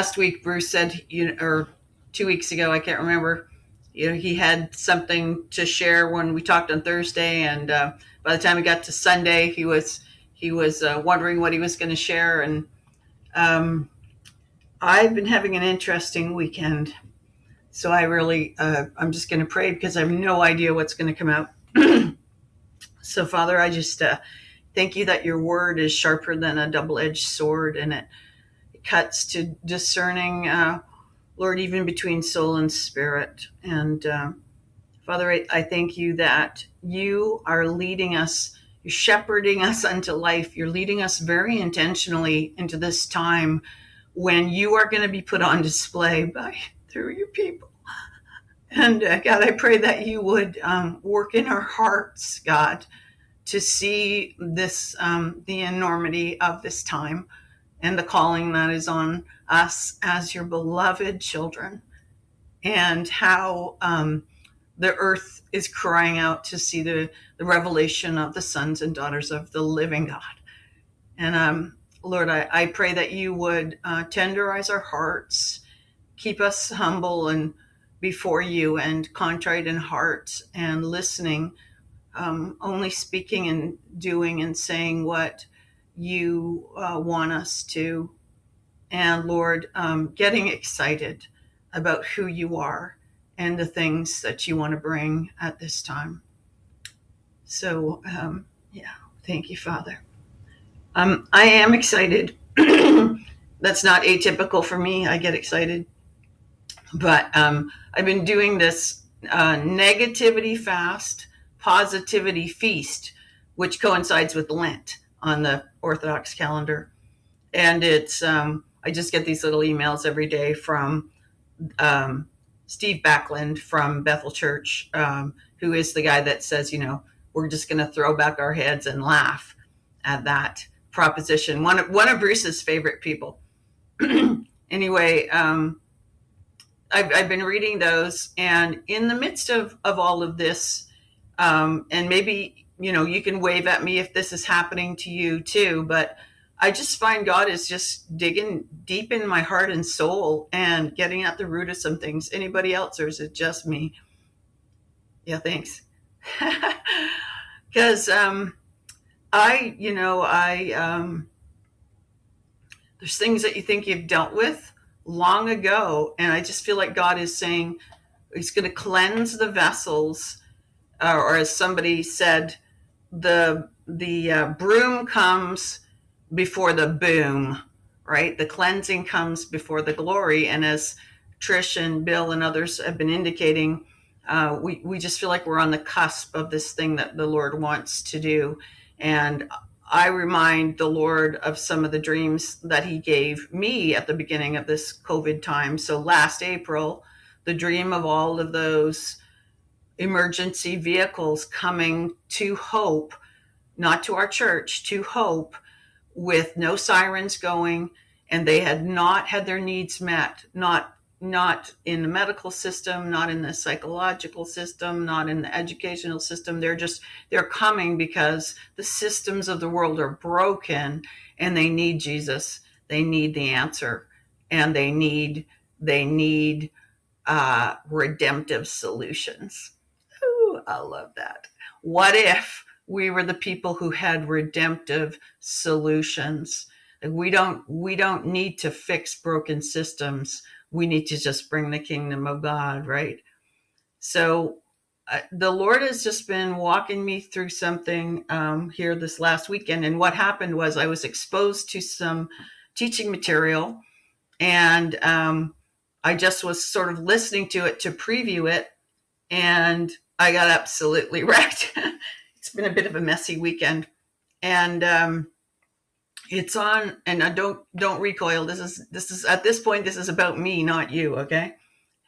last week Bruce said, you or two weeks ago, I can't remember. You know, he had something to share when we talked on Thursday, and uh, by the time we got to Sunday, he was he was uh, wondering what he was going to share. And um, I've been having an interesting weekend, so I really uh, I'm just going to pray because I have no idea what's going to come out. so, Father, I just uh, thank you that your word is sharper than a double edged sword, and it cuts to discerning, uh, Lord, even between soul and spirit. And uh, Father, I, I thank you that you are leading us, you're shepherding us unto life. You're leading us very intentionally into this time when you are going to be put on display by through your people. And uh, God, I pray that you would um, work in our hearts, God, to see this, um, the enormity of this time and the calling that is on us as your beloved children, and how um, the earth is crying out to see the, the revelation of the sons and daughters of the living God. And um, Lord, I, I pray that you would uh, tenderize our hearts, keep us humble and before you and contrite in heart and listening, um, only speaking and doing and saying what you uh, want us to. And Lord, um, getting excited about who you are and the things that you want to bring at this time. So, um, yeah, thank you, Father. Um, I am excited. That's not atypical for me. I get excited. But um, I've been doing this uh, negativity fast, positivity feast, which coincides with Lent on the Orthodox calendar. And it's, um, I just get these little emails every day from um, Steve Backlund from Bethel Church, um, who is the guy that says, you know, we're just going to throw back our heads and laugh at that proposition. One of, one of Bruce's favorite people. anyway, um, I've, I've, been reading those, and in the midst of, of all of this, um, and maybe you know, you can wave at me if this is happening to you too, but I just find God is just digging deep in my heart and soul and getting at the root of some things. Anybody else, or is it just me? Yeah, thanks. Because um, I, you know, I, um, there's things that you think you've dealt with long ago. And I just feel like God is saying, He's going to cleanse the vessels. Uh, or as somebody said, the the uh, broom comes before the boom, right? The cleansing comes before the glory, and as Trish and Bill and others have been indicating, uh, we we just feel like we're on the cusp of this thing that the Lord wants to do, and I remind the Lord of some of the dreams that He gave me at the beginning of this COVID time. So last April, the dream of all of those emergency vehicles coming to Hope, not to our church, to Hope, with no sirens going, and they had not had their needs met, not not in the medical system, not in the psychological system, not in the educational system. They're just they're coming because the systems of the world are broken and they need Jesus. They need the answer and they need they need uh, redemptive solutions. I love that. What if we were the people who had redemptive solutions? We don't we don't need to fix broken systems. We need to just bring the kingdom of God, right? So uh, the Lord has just been walking me through something um, here this last weekend, and what happened was I was exposed to some teaching material, and um, I just was sort of listening to it to preview it, and I got absolutely wrecked. it's been a bit of a messy weekend, and um, it's on. And I don't don't recoil. This is this is at this point. This is about me, not you. Okay,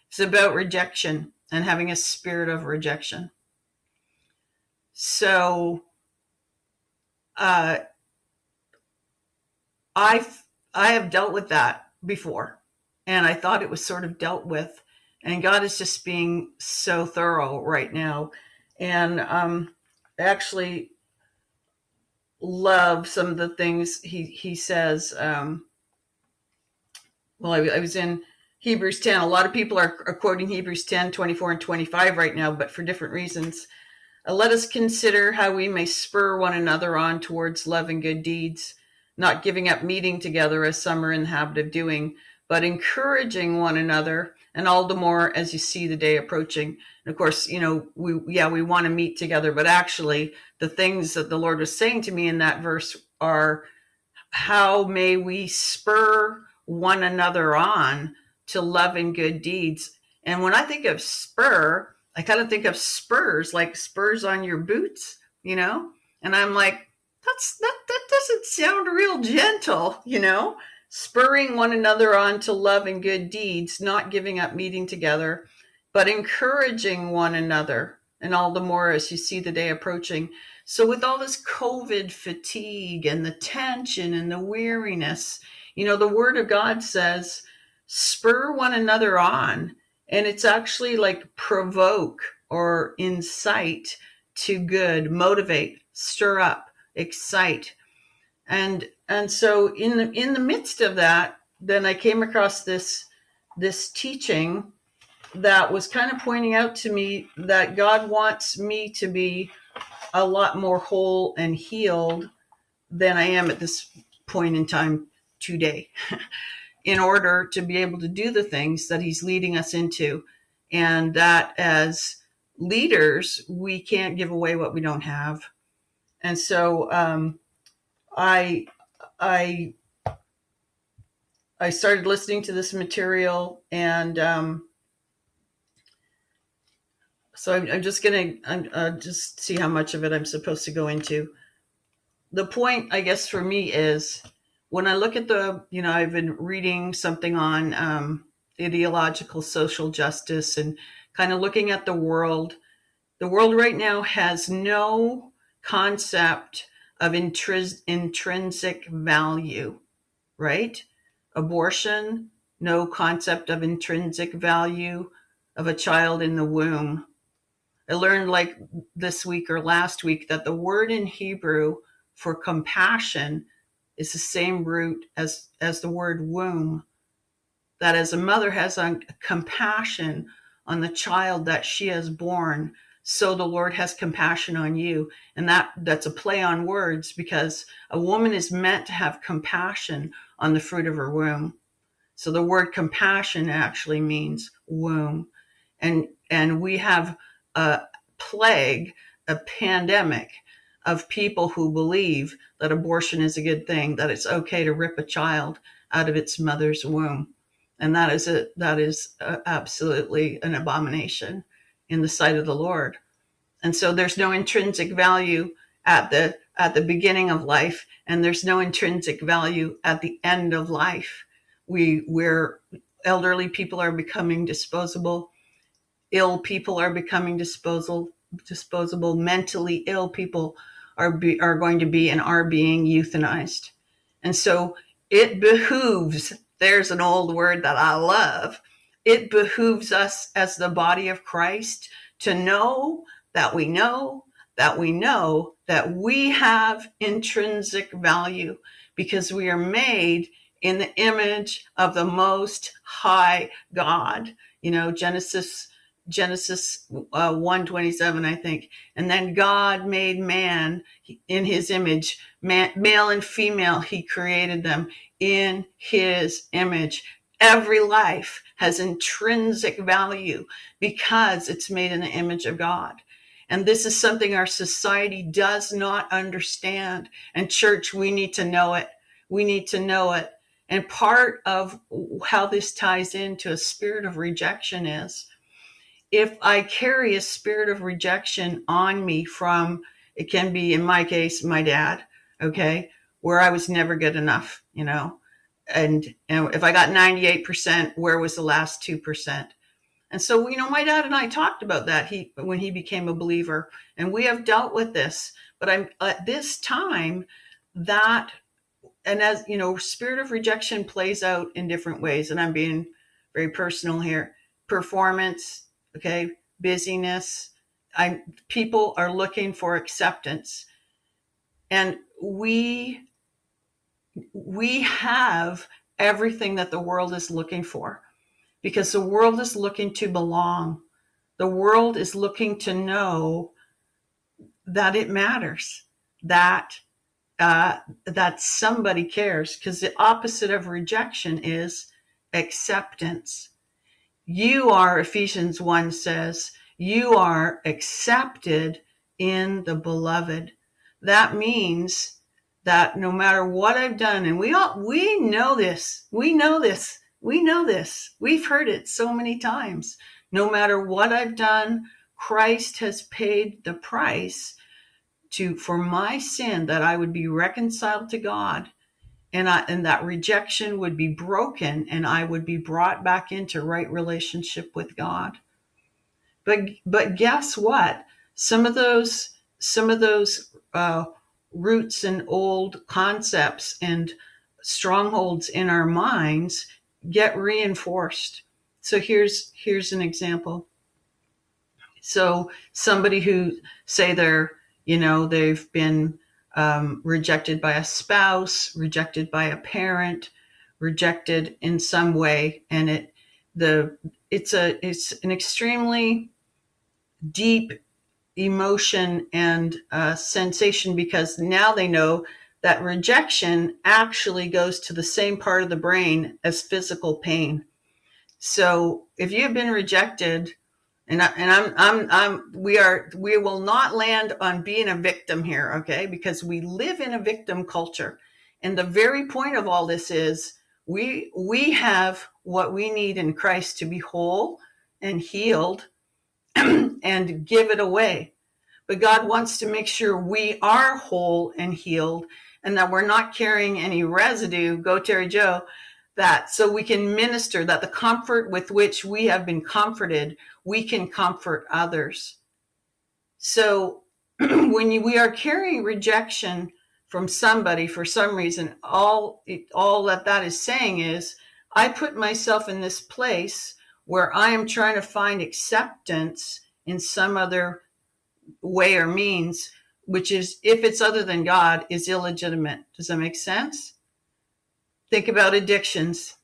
it's about rejection and having a spirit of rejection. So, uh, I've I have dealt with that before, and I thought it was sort of dealt with and God is just being so thorough right now. And um, actually love some of the things he he says. Um, well, I, I was in Hebrews 10. A lot of people are, are quoting Hebrews 10, 24, and 25 right now, but for different reasons. Uh, let us consider how we may spur one another on towards love and good deeds, not giving up meeting together as some are in the habit of doing, but encouraging one another, and all the more as you see the day approaching. And of course, you know, we yeah, we want to meet together, but actually the things that the Lord was saying to me in that verse are how may we spur one another on to love and good deeds. And when I think of spur, I kind of think of spurs, like spurs on your boots, you know? And I'm like, that's that that doesn't sound real gentle, you know? Spurring one another on to love and good deeds, not giving up meeting together, but encouraging one another, and all the more as you see the day approaching. So, with all this COVID fatigue and the tension and the weariness, you know, the Word of God says, spur one another on. And it's actually like provoke or incite to good, motivate, stir up, excite. And and so in the in the midst of that, then I came across this this teaching that was kind of pointing out to me that God wants me to be a lot more whole and healed than I am at this point in time today in order to be able to do the things that he's leading us into. And that as leaders, we can't give away what we don't have. And so um, I, I, I started listening to this material and um, so I'm, I'm just going to uh, just see how much of it I'm supposed to go into. The point, I guess, for me is when I look at the, you know, I've been reading something on um, ideological social justice and kind of looking at the world. The world right now has no concept of intris- intrinsic value, right? Abortion, no concept of intrinsic value of a child in the womb. I learned like this week or last week that the word in Hebrew for compassion is the same root as as the word womb that as a mother has on compassion on the child that she has born so the lord has compassion on you. And that that's a play on words because a woman is meant to have compassion on the fruit of her womb. So the word compassion actually means womb. And and we have a plague a pandemic of people who believe that abortion is a good thing, that it's okay to rip a child out of its mother's womb. And that is a, that is a, absolutely an abomination in the sight of the Lord. And so there's no intrinsic value at the at the beginning of life and there's no intrinsic value at the end of life. We where elderly people are becoming disposable, ill people are becoming disposable disposable, mentally ill people are be, are going to be and are being euthanized. And so it behooves, there's an old word that I love. It behooves us as the body of Christ to know that we know that we know that we have intrinsic value because we are made in the image of the most high God. You know, Genesis Genesis uh, 127, I think. And then God made man in his image, man, male and female, he created them in his image. Every life has intrinsic value because it's made in the image of God. And this is something our society does not understand. And church, we need to know it. We need to know it. And part of how this ties into a spirit of rejection is if I carry a spirit of rejection on me from, it can be in my case, my dad, okay, where I was never good enough, you know, and, if I got 98%, where was the last 2%? And so, you know, my dad and I talked about that he when he became a believer, and we have dealt with this. But I'm at this time that, and as you know, spirit of rejection plays out in different ways, and I'm being very personal here. Performance, okay busyness i people are looking for acceptance and we we have everything that the world is looking for because the world is looking to belong. The world is looking to know that it matters, that uh, that somebody cares. Because the opposite of rejection is acceptance. You are, Ephesians 1 says, you are accepted in the beloved. That means that no matter what I've done, and we all we know this, we know this, we know this, we've heard it so many times. No matter what I've done, Christ has paid the price to for my sin that I would be reconciled to God and I, and that rejection would be broken and I would be brought back into right relationship with God. But but guess what? Some of those some of those uh, roots and old concepts and strongholds in our minds get reinforced. So here's here's an example. So somebody who say they're you know they've been um, rejected by a spouse, rejected by a parent, rejected in some way, and it the it's a it's an extremely deep emotion and uh, sensation because now they know that rejection actually goes to the same part of the brain as physical pain. So if you've been rejected, and I, and I'm I'm I'm we are we will not land on being a victim here, okay? Because we live in a victim culture, and the very point of all this is we we have what we need in Christ to be whole and healed and give it away. But God wants to make sure we are whole and healed and that we're not carrying any residue. Go, Terry Joe. That so we can minister, that the comfort with which we have been comforted, we can comfort others. So when you, we are carrying rejection from somebody for some reason, all all that that is saying is, I put myself in this place where I am trying to find acceptance in some other way or means, which is, if it's other than God, is illegitimate. Does that make sense? Think about addictions.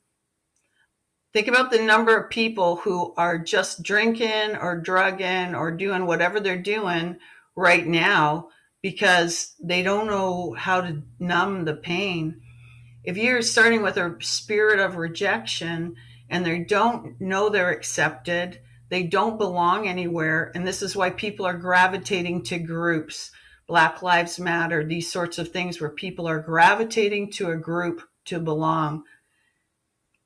Think about the number of people who are just drinking or drugging or doing whatever they're doing right now because they don't know how to numb the pain. If you're starting with a spirit of rejection and they don't know they're accepted, they don't belong anywhere. And this is why people are gravitating to groups, Black Lives Matter, these sorts of things where people are gravitating to a group to belong.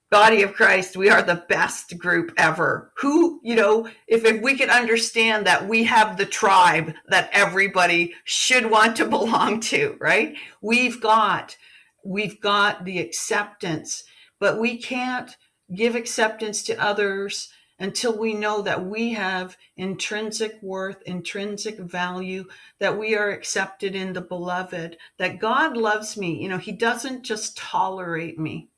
Body of Christ, we are the best group ever. Who, you know, if, if we could understand that we have the tribe that everybody should want to belong to, right? We've got, we've got the acceptance, but we can't give acceptance to others until we know that we have intrinsic worth, intrinsic value, that we are accepted in the beloved, that God loves me. You know, He doesn't just tolerate me.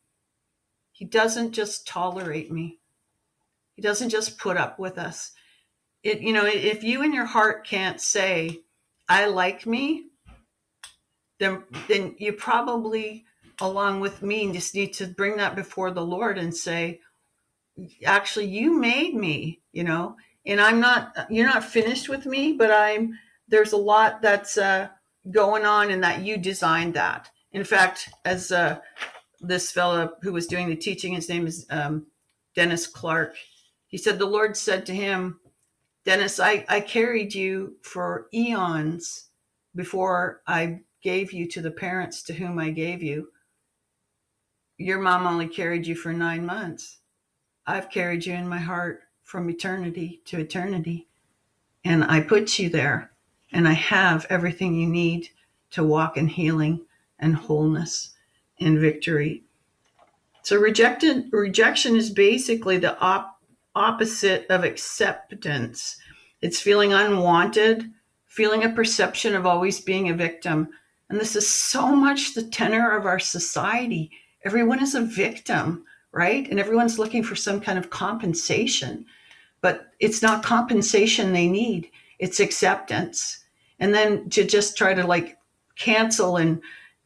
He doesn't just tolerate me. He doesn't just put up with us. It, you know, if you in your heart can't say, I like me, then, then you probably, along with me, and just need to bring that before the Lord and say, actually you made me you know? And i'm not you're not finished with me but i'm there's a lot that's uh, going on and that you designed that. In fact as uh, this fellow who was doing the teaching his name is um, dennis clark he said the lord said to him dennis I, I carried you for eons before i gave you to the parents to whom i gave you your mom only carried you for nine months I've carried you in my heart from eternity to eternity. And I put you there, and I have everything you need to walk in healing and wholeness and victory. So rejected rejection is basically the op- opposite of acceptance. It's feeling unwanted, feeling a perception of always being a victim. And this is so much the tenor of our society. Everyone is a victim right? And everyone's looking for some kind of compensation, but it's not compensation they need, it's acceptance. And then to just try to like cancel and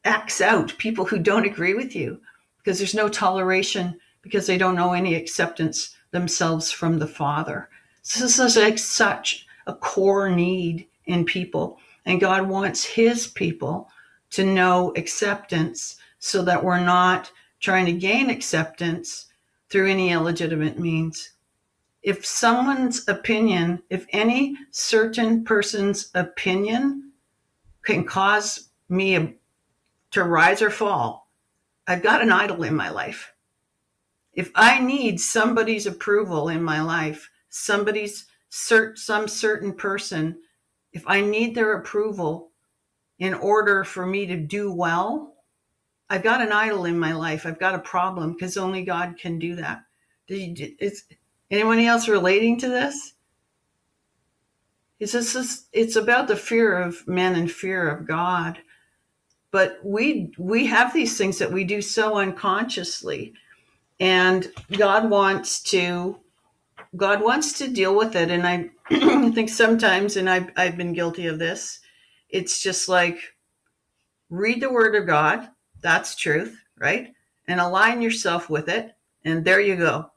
X out people who don't agree with you. because there's no toleration because they don't know any acceptance themselves from the Father. So this is like such a core need in people. And God wants his people to know acceptance so that we're not trying to gain acceptance through any illegitimate means. If someone's opinion, if any certain person's opinion can cause me to rise or fall, I've got an idol in my life. If I need somebody's approval in my life, somebody's cert, some certain person, if I need their approval in order for me to do well, I've got an idol in my life. I've got a problem because only God can do that. Is anyone else relating to this? It's just, it's about the fear of men and fear of God. But we we have these things that we do so unconsciously, and God wants to God wants to deal with it. And I think sometimes, and I've, I've been guilty of this, it's just like read the word of God. That's truth, right? And align yourself with it. And there you go.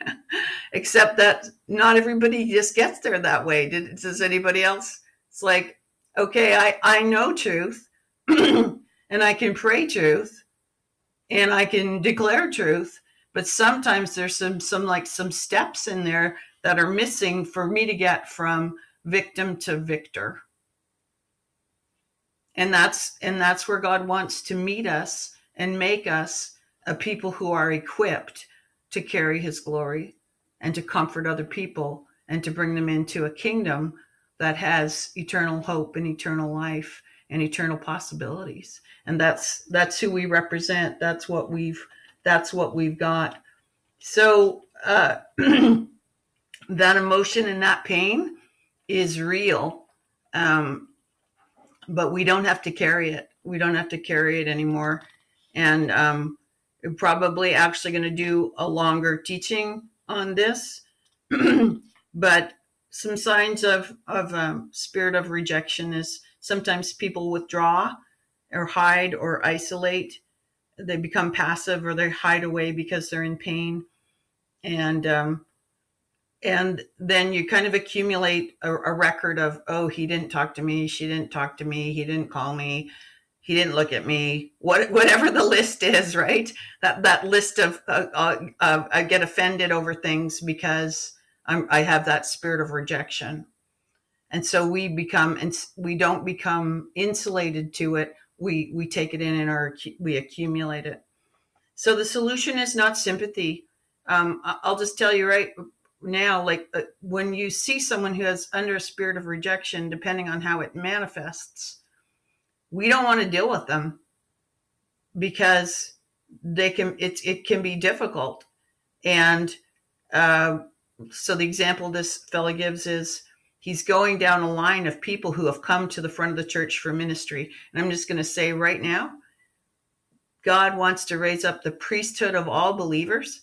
Except that not everybody just gets there that way. Did, does anybody else? It's like, okay, I, I know truth and I can pray truth and I can declare truth but sometimes there's some some like some steps in there that are missing for me to get from victim to victor and that's and that's where god wants to meet us and make us a people who are equipped to carry his glory and to comfort other people and to bring them into a kingdom that has eternal hope and eternal life and eternal possibilities. And that's that's who we represent. That's what we've that's what we've got. So uh, that emotion and that pain is real, um, but we don't have to carry it. We don't have to carry it anymore. And um, we're probably actually going to do a longer teaching on this, but some signs of of um, spirit of rejection is sometimes people withdraw or hide or isolate they become passive or they hide away because they're in pain and um, and then you kind of accumulate a, a, record of oh he didn't talk to me she didn't talk to me he didn't call me he didn't look at me what whatever the list is right that that list of uh, uh, uh, i get offended over things because I'm, i have that spirit of rejection and so we become and we don't become insulated to it we we take it in and our we accumulate it. So the solution is not sympathy. Um, I'll just tell you right now, like uh, when you see someone who has under a spirit of rejection, depending on how it manifests, we don't want to deal with them because they can it it can be difficult. And uh, so the example this fella gives is he's going down a line of people who have come to the front of the church for ministry. And I'm just going to say right now, God wants to raise up the priesthood of all believers.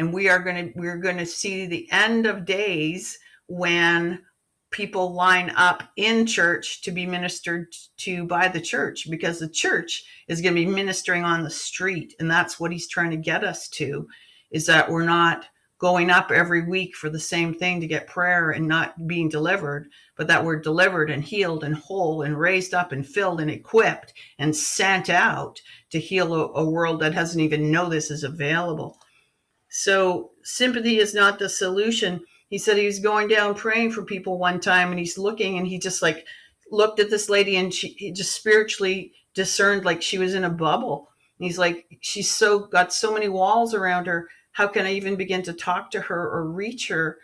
And we are going to we're going to see the end of days when people line up in church to be ministered to by the church because the church is going to be ministering on the street and that's what he's trying to get us to is that we're not going up every week for the same thing to get prayer and not being delivered, but that we're delivered and healed and whole and raised up and filled and equipped and sent out to heal a, a world that doesn't even know this is available. So sympathy is not the solution. He said he was going down praying for people one time and he's looking and he just like looked at this lady and she he just spiritually discerned like she was in a bubble. And he's like, she's so got so many walls around her how can I even begin to talk to her or reach her?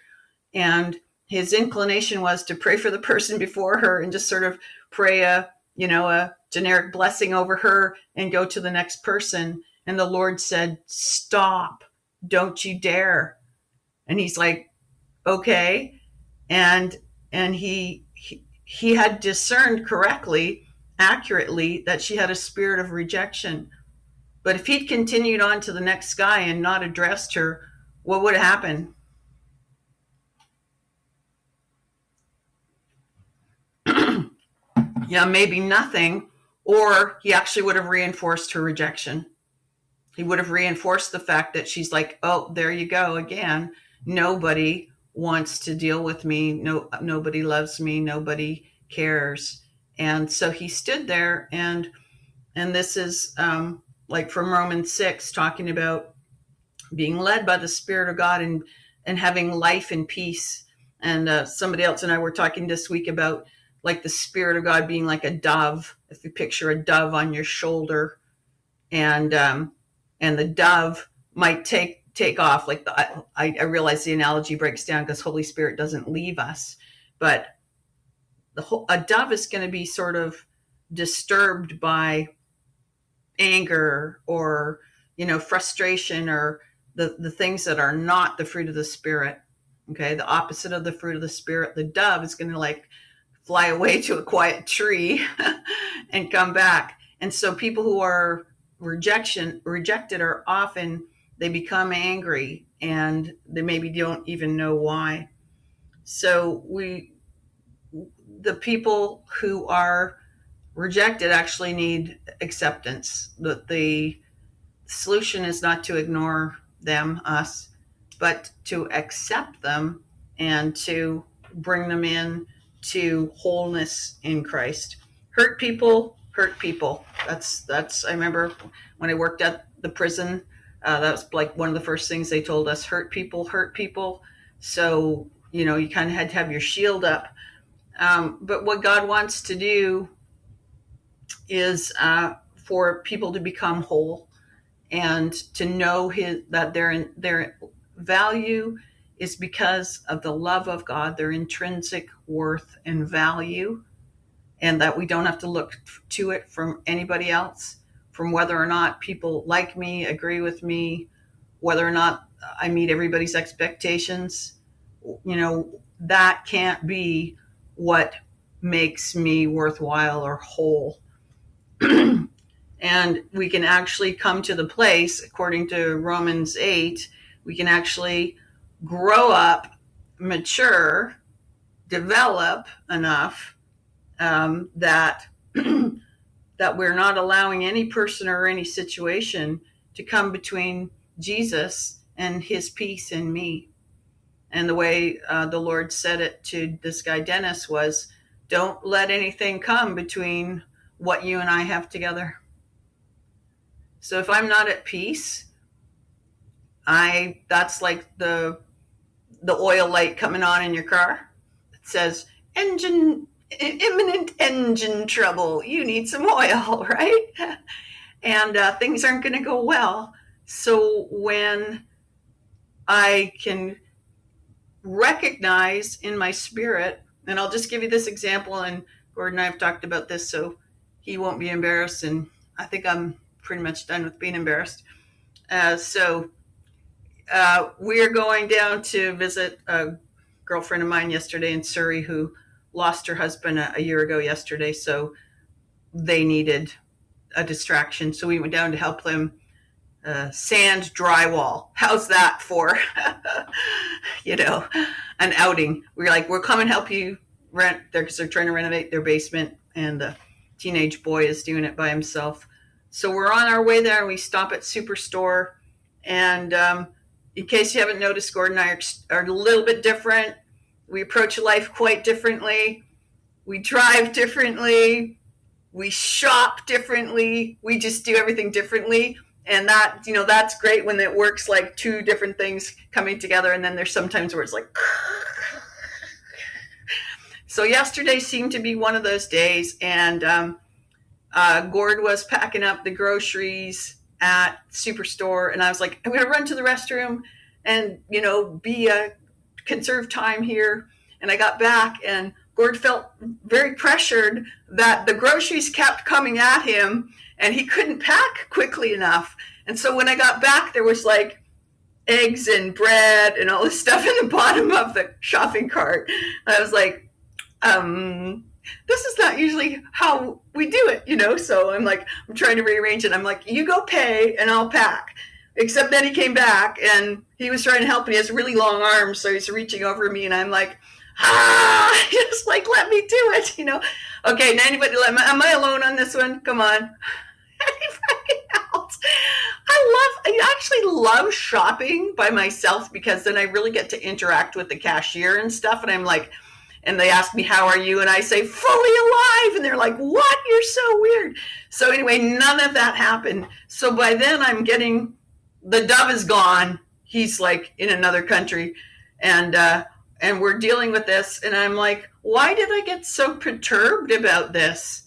And his inclination was to pray for the person before her and just sort of pray a, you know, a generic blessing over her and go to the next person. And the Lord said, Stop, don't you dare. And he's like, Okay. And and he he, he had discerned correctly, accurately, that she had a spirit of rejection but if he'd continued on to the next guy and not addressed her, what would happen? yeah, maybe nothing, or he actually would have reinforced her rejection. He would have reinforced the fact that she's like, "Oh, there you go again. Nobody wants to deal with me. No, nobody loves me. Nobody cares." And so he stood there, and and this is um, like from Romans six, talking about being led by the Spirit of God and and having life and peace. And uh, somebody else and I were talking this week about like the Spirit of God being like a dove. If you picture a dove on your shoulder, and um, and the dove might take take off like the, I, I realize the analogy breaks down because holy spirit doesn't leave us but the whole, a dove is going to be sort of disturbed by anger or you know frustration or the the things that are not the fruit of the spirit okay? The opposite of the fruit of the spirit the dove is going to like fly away to a quiet tree and come back. And so people who are rejection rejected are often they become angry and they maybe don't even know why. So we the people who are rejected actually need acceptance. That the solution is not to ignore them us but to accept them and to bring them in to wholeness in christ. Hurt people hurt people. That's that's. I remember when I worked at the prison. Uh, that was like one of the first things they told us: hurt people, hurt people. So you know, you kind of had to have your shield up. Um, but what God wants to do is uh, for people to become whole and to know his that their their value is because of the love of God, their intrinsic worth and value and that we don't have to look to it from anybody else, from whether or not people like me, agree with me, whether or not I meet everybody's expectations. You know, that can't be what makes me worthwhile or whole. and we can actually come to the place, according to Romans 8, we can actually grow up, mature, develop enough um, that that we're not allowing any person or any situation to come between Jesus and His peace in me. And the way uh, the Lord said it to this guy Dennis was, "Don't let anything come between what you and I have together." So if I'm not at peace, I that's like the the oil light coming on in your car. It says engine imminent engine trouble. You need some oil, right? And uh, things aren't going to go well. So when I can recognize in my spirit, and I'll just give you this example, and Gordon and I have talked about this, so he won't be embarrassed. And I think I'm pretty much done with being embarrassed. Uh, so uh, we're going down to visit a girlfriend of mine yesterday in Surrey who lost her husband a, a year ago yesterday, so they needed a distraction. So we went down to help them uh, sand drywall. How's that for, you know, an outing? We are like, we'll come and help you rent there because they're trying to renovate their basement, and the teenage boy is doing it by himself. So we're on our way there, and we stop at Superstore. And um, in case you haven't noticed, Gordon and I are, are a little bit different we approach life quite differently. We drive differently. We shop differently. We just do everything differently. And that, you know, that's great when it works like two different things coming together. And then there's sometimes where it's like, so yesterday seemed to be one of those days. And um, uh, Gord was packing up the groceries at Superstore. And I was like, I'm going to run to the restroom and, you know, be a conserve time here. And I got back, and Gord felt very pressured that the groceries kept coming at him and he couldn't pack quickly enough. And so when I got back, there was like eggs and bread and all this stuff in the bottom of the shopping cart. I was like, um, this is not usually how we do it, you know? So I'm like, I'm trying to rearrange it. I'm like, you go pay and I'll pack. Except then he came back and he was trying to help and he has really long arms, so he's reaching over me and I'm like, ah, just like let me do it, you know. Okay, anybody, am I alone on this one? Come on. Anybody else? I love, I actually love shopping by myself because then I really get to interact with the cashier and stuff. And I'm like, and they ask me, How are you? And I say, Fully alive. And they're like, What? You're so weird. So, anyway, none of that happened. So by then I'm getting, the dove is gone. He's like in another country. And, uh, and we're dealing with this. And I'm like, Why did I get so perturbed about this?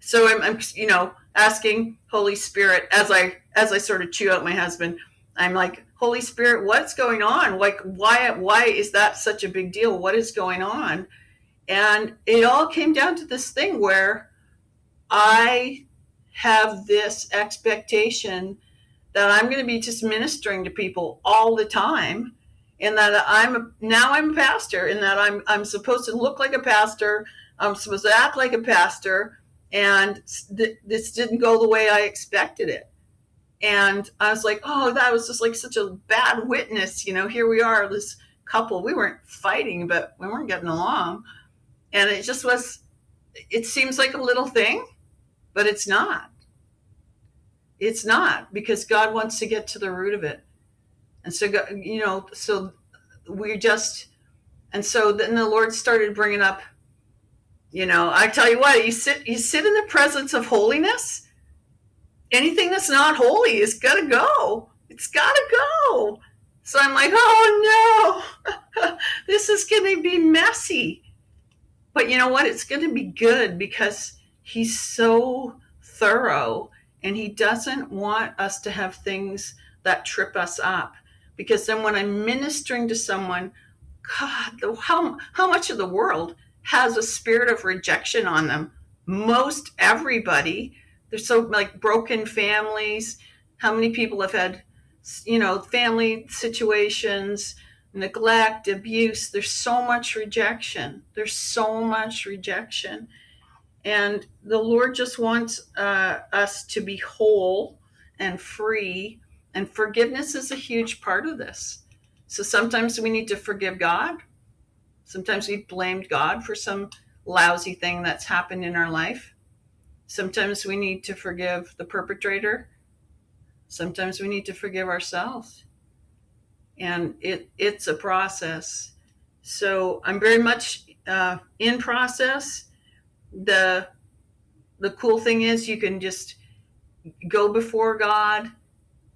So I'm, I'm you know, asking Holy Spirit as I as I sort of chew out my husband. I'm like, Holy Spirit, what's going on? Like, why why is that such a big deal? What is going on? And it all came down to this thing where I have this expectation that I'm going to be just ministering to people all the time and that I'm now I'm a pastor and that I'm I'm supposed to look like a pastor, I'm supposed to act like a pastor, and th- this didn't go the way I expected it. And I was like, oh, that was just like such a bad witness. You know, here we are, this couple. We weren't fighting, but we weren't getting along. And it just was, it seems like a little thing, but it's not. It's not because God wants to get to the root of it. And so, you know, so we just, and so then the Lord started bringing up you know, I tell you what, you sit you sit in the presence of holiness. Anything that's not holy is gotta go. It's gotta go. So I'm like, oh no, this is gonna be messy. But you know what? It's gonna be good because he's so thorough and he doesn't want us to have things that trip us up. Because then when I'm ministering to someone, God, how, how much of the world has a spirit of rejection on them. Most everybody, there's so like broken families. How many people have had, you know, family situations, neglect, abuse? There's so much rejection. There's so much rejection. And the Lord just wants uh, us to be whole and free. And forgiveness is a huge part of this. So sometimes we need to forgive God Sometimes we've blamed God for some lousy thing that's happened in our life. Sometimes we need to forgive the perpetrator. Sometimes we need to forgive ourselves. And it, it's a process. So I'm very much uh, in process. The, the cool thing is you can just go before God,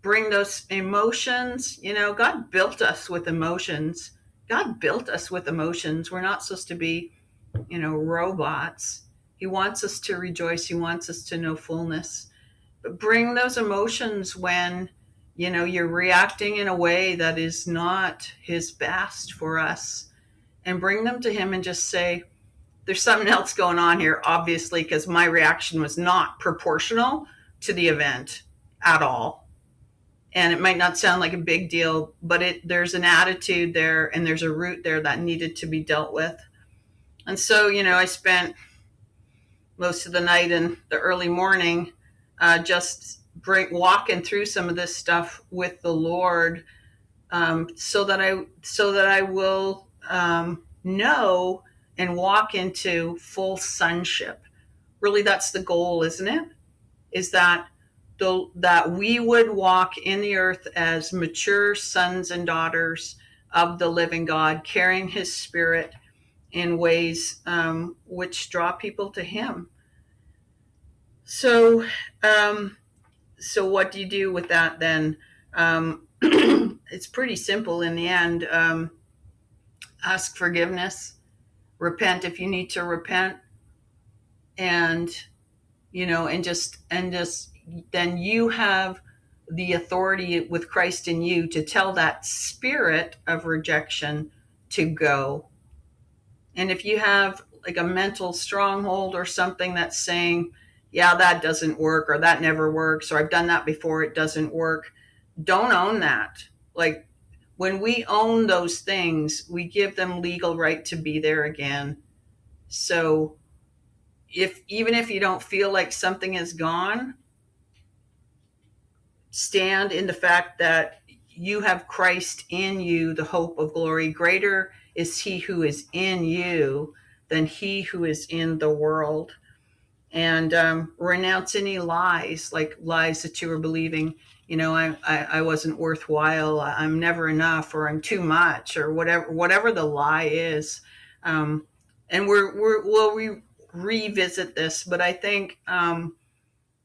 bring those emotions. You know, God built us with emotions God built us with emotions. We're not supposed to be, you know, robots. He wants us to rejoice. He wants us to know fullness. But bring those emotions when, you know, you're reacting in a way that is not his best for us. And bring them to him and just say, there's something else going on here, obviously, because my reaction was not proportional to the event at all. And it might not sound like a big deal but it there's an attitude there and there's a root there that needed to be dealt with. And so you know i spent most of the night and the early morning uh, just bring, walking through some of this stuff with the lord um, so that i so that i will um, know and walk into full sonship really that's the goal isn't it is that the, that we would walk in the earth as mature sons and daughters of the living God, carrying his spirit in ways um, which draw people to him. So, um, so what do you do with that then? Um, it's pretty simple in the end. Um, ask forgiveness, repent if you need to repent, and you know, and just and just then you have the authority with Christ in you to tell that spirit of rejection to go. And if you have like a mental stronghold or something that's saying, yeah, that doesn't work, or that never works, or I've done that before, it doesn't work, don't own that. Like when we own those things, we give them legal right to be there again. So if even if you don't feel like something is gone, stand in the fact that you have Christ in you, the hope of glory. Greater is he who is in you than he who is in the world. And um, renounce any lies, like lies that you are believing you know I, I i wasn't worthwhile i'm never enough or i'm too much or whatever whatever the lie is. Um, and we're we're we'll re- revisit this but i think um,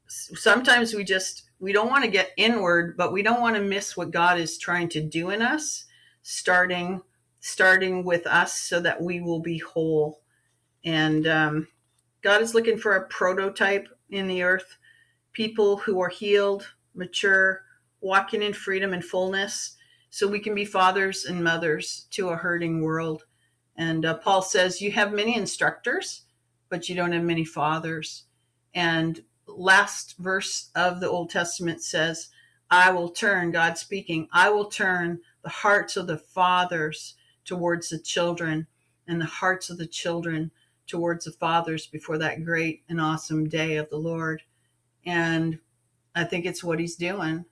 sometimes we just we don't want to get inward but we don't want to miss what god is trying to do in us starting starting with us so that we will be whole. And um, god is looking for a prototype in the earth people who are healed mature, walking in freedom and fullness, so we can be fathers and mothers to a hurting world. And uh, Paul says, You have many instructors, but you don't have many fathers. And last verse of the Old Testament says, I will turn, God speaking, I will turn the hearts of the fathers towards the children and the hearts of the children towards the fathers before that great and awesome day of the Lord. And I think it's what he's doing.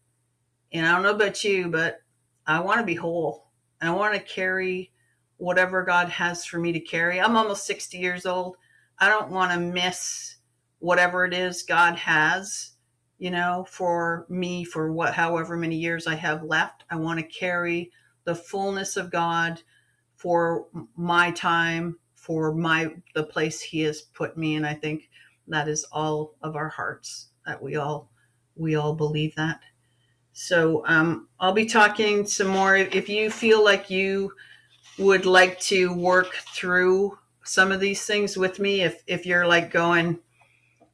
And I don't know about you, but I want to be whole. I want to carry whatever God has for me to carry. I'm almost 60 years old. I don't want to miss whatever it is God has, you know, for me for what however many years I have left. I want to carry the fullness of God for my time, for my the place he has put me and I think that is all of our hearts that we all we all believe that. So um, I'll be talking some more. If you feel like you would like to work through some of these things with me, if if you're like going,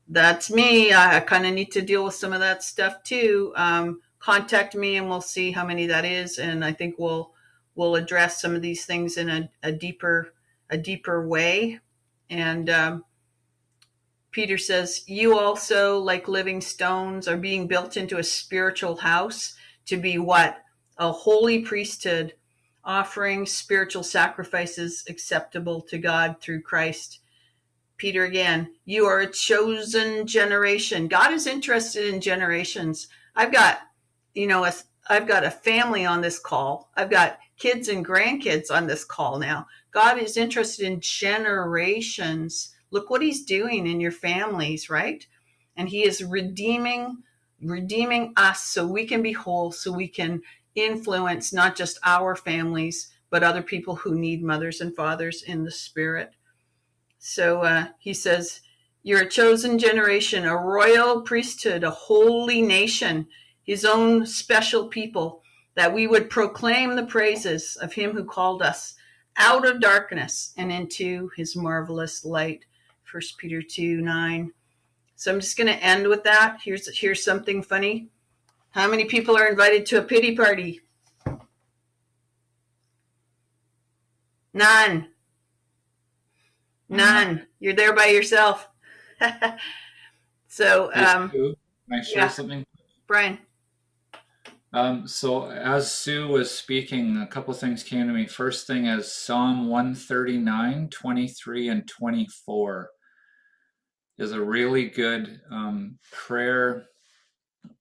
that's me. I, kind of need to deal with some of that stuff too. Um, contact me and we'll see how many that is, and I think we'll we'll address some of these things in a, a deeper a deeper way. And um, Peter says, You also, like living stones, are being built into a spiritual house to be what? A holy priesthood, offering spiritual sacrifices acceptable to God through Christ. Peter again, you are a chosen generation. God is interested in generations. I've got, you know, a, I've got a family on this call. I've got kids and grandkids on this call now. God is interested in generations Look what he's doing in your families, right? And he is redeeming redeeming us so we can be whole, so we can influence not just our families, but other people who need mothers and fathers in the spirit. So uh, he says, You're a chosen generation, a royal priesthood, a holy nation, his own special people, that we would proclaim the praises of him who called us out of darkness and into his marvelous light. First Peter 2 9. So I'm just going to end with that. Here's here's something funny. How many people are invited to a pity party? None. None. You're there by yourself. so, um, can I share yeah. something? Brian. Um, so as Sue was speaking, a couple things came to me. First thing is Psalm 139, 23, and 24 is a really good um, prayer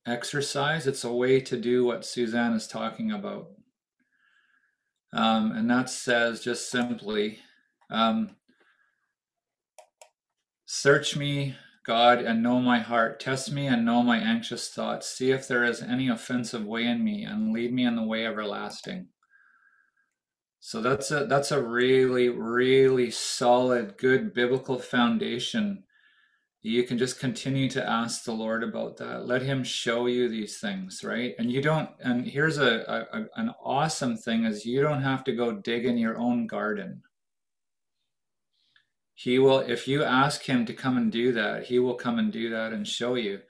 exercise. It's a way to do what Suzanne is talking about. Um, and that says just simply, um, Search me, God, and know my heart. Test me and know my anxious thoughts. See if there is any offensive way in me, and lead me in the way everlasting. So that's a that's a really really solid, good biblical foundation you can just continue to ask the lord about that. Let him show you these things right? And you don't and here's a, a, an awesome thing is you don't have to go dig in your own garden. He will if you ask him to come and do that he will come and do that and show you